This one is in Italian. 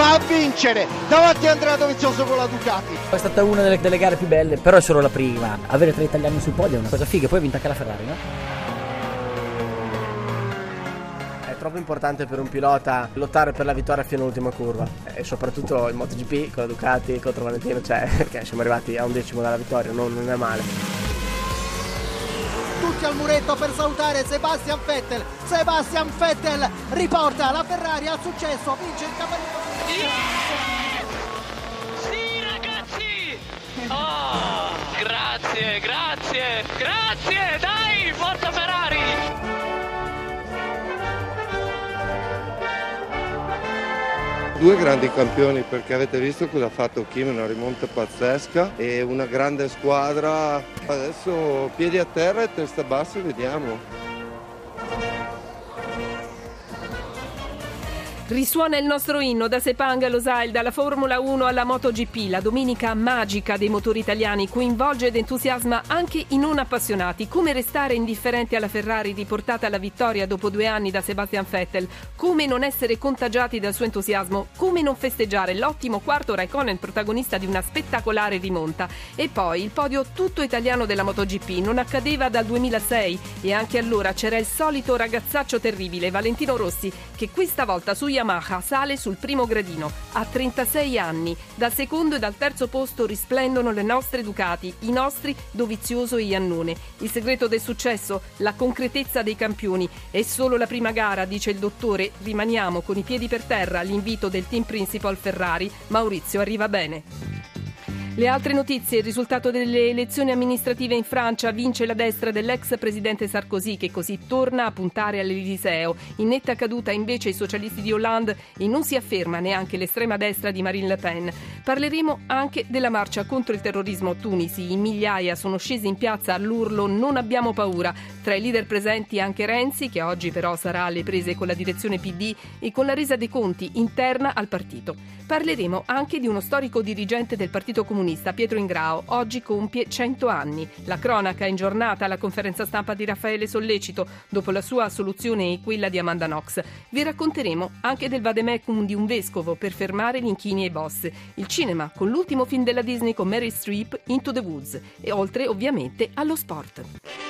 va a vincere davanti a Andrea Dovizioso con la Ducati. È stata una delle, delle gare più belle, però è solo la prima. Avere tre italiani sul podio è una cosa figa, poi ha vinto anche la Ferrari, no? È troppo importante per un pilota lottare per la vittoria fino all'ultima curva e soprattutto in MotoGP con la Ducati contro Valentino, cioè perché siamo arrivati a un decimo dalla vittoria, non, non è male. Tutti al muretto per salutare Sebastian Vettel. Sebastian Vettel riporta la Ferrari al successo, vince il cavallo. Sì ragazzi! Oh, grazie, grazie, grazie! Dai, forza Ferrari! Due grandi campioni perché avete visto cosa ha fatto Kim, una rimonta pazzesca e una grande squadra. Adesso piedi a terra e testa bassa vediamo. Risuona il nostro inno da Sepang allo Sail, dalla Formula 1 alla MotoGP. La domenica magica dei motori italiani coinvolge ed entusiasma anche i non appassionati. Come restare indifferenti alla Ferrari riportata alla vittoria dopo due anni da Sebastian Vettel? Come non essere contagiati dal suo entusiasmo? Come non festeggiare l'ottimo quarto Raikkonen, protagonista di una spettacolare rimonta? E poi il podio tutto italiano della MotoGP non accadeva dal 2006 e anche allora c'era il solito ragazzaccio terribile, Valentino Rossi, che questa volta su Yamaha sale sul primo gradino. A 36 anni. Dal secondo e dal terzo posto risplendono le nostre Ducati, i nostri Dovizioso e Iannone. Il segreto del successo? La concretezza dei campioni. È solo la prima gara, dice il dottore. Rimaniamo con i piedi per terra all'invito del team principal Ferrari. Maurizio arriva bene. Le altre notizie, il risultato delle elezioni amministrative in Francia vince la destra dell'ex presidente Sarkozy che così torna a puntare all'Eliseo. In netta caduta invece i socialisti di Hollande e non si afferma neanche l'estrema destra di Marine Le Pen. Parleremo anche della marcia contro il terrorismo a Tunisi. In migliaia sono scesi in piazza all'urlo non abbiamo paura. Tra i leader presenti anche Renzi che oggi però sarà alle prese con la direzione PD e con la resa dei conti interna al partito. Parleremo anche di uno storico dirigente del Partito Comunista Pietro Ingrao oggi compie 100 anni. La cronaca in giornata alla conferenza stampa di Raffaele Sollecito dopo la sua assoluzione e quella di Amanda Knox. Vi racconteremo anche del vademecum di un vescovo per fermare gli inchini e i boss, il cinema con l'ultimo film della Disney con Mary Streep Into the Woods e oltre ovviamente allo sport.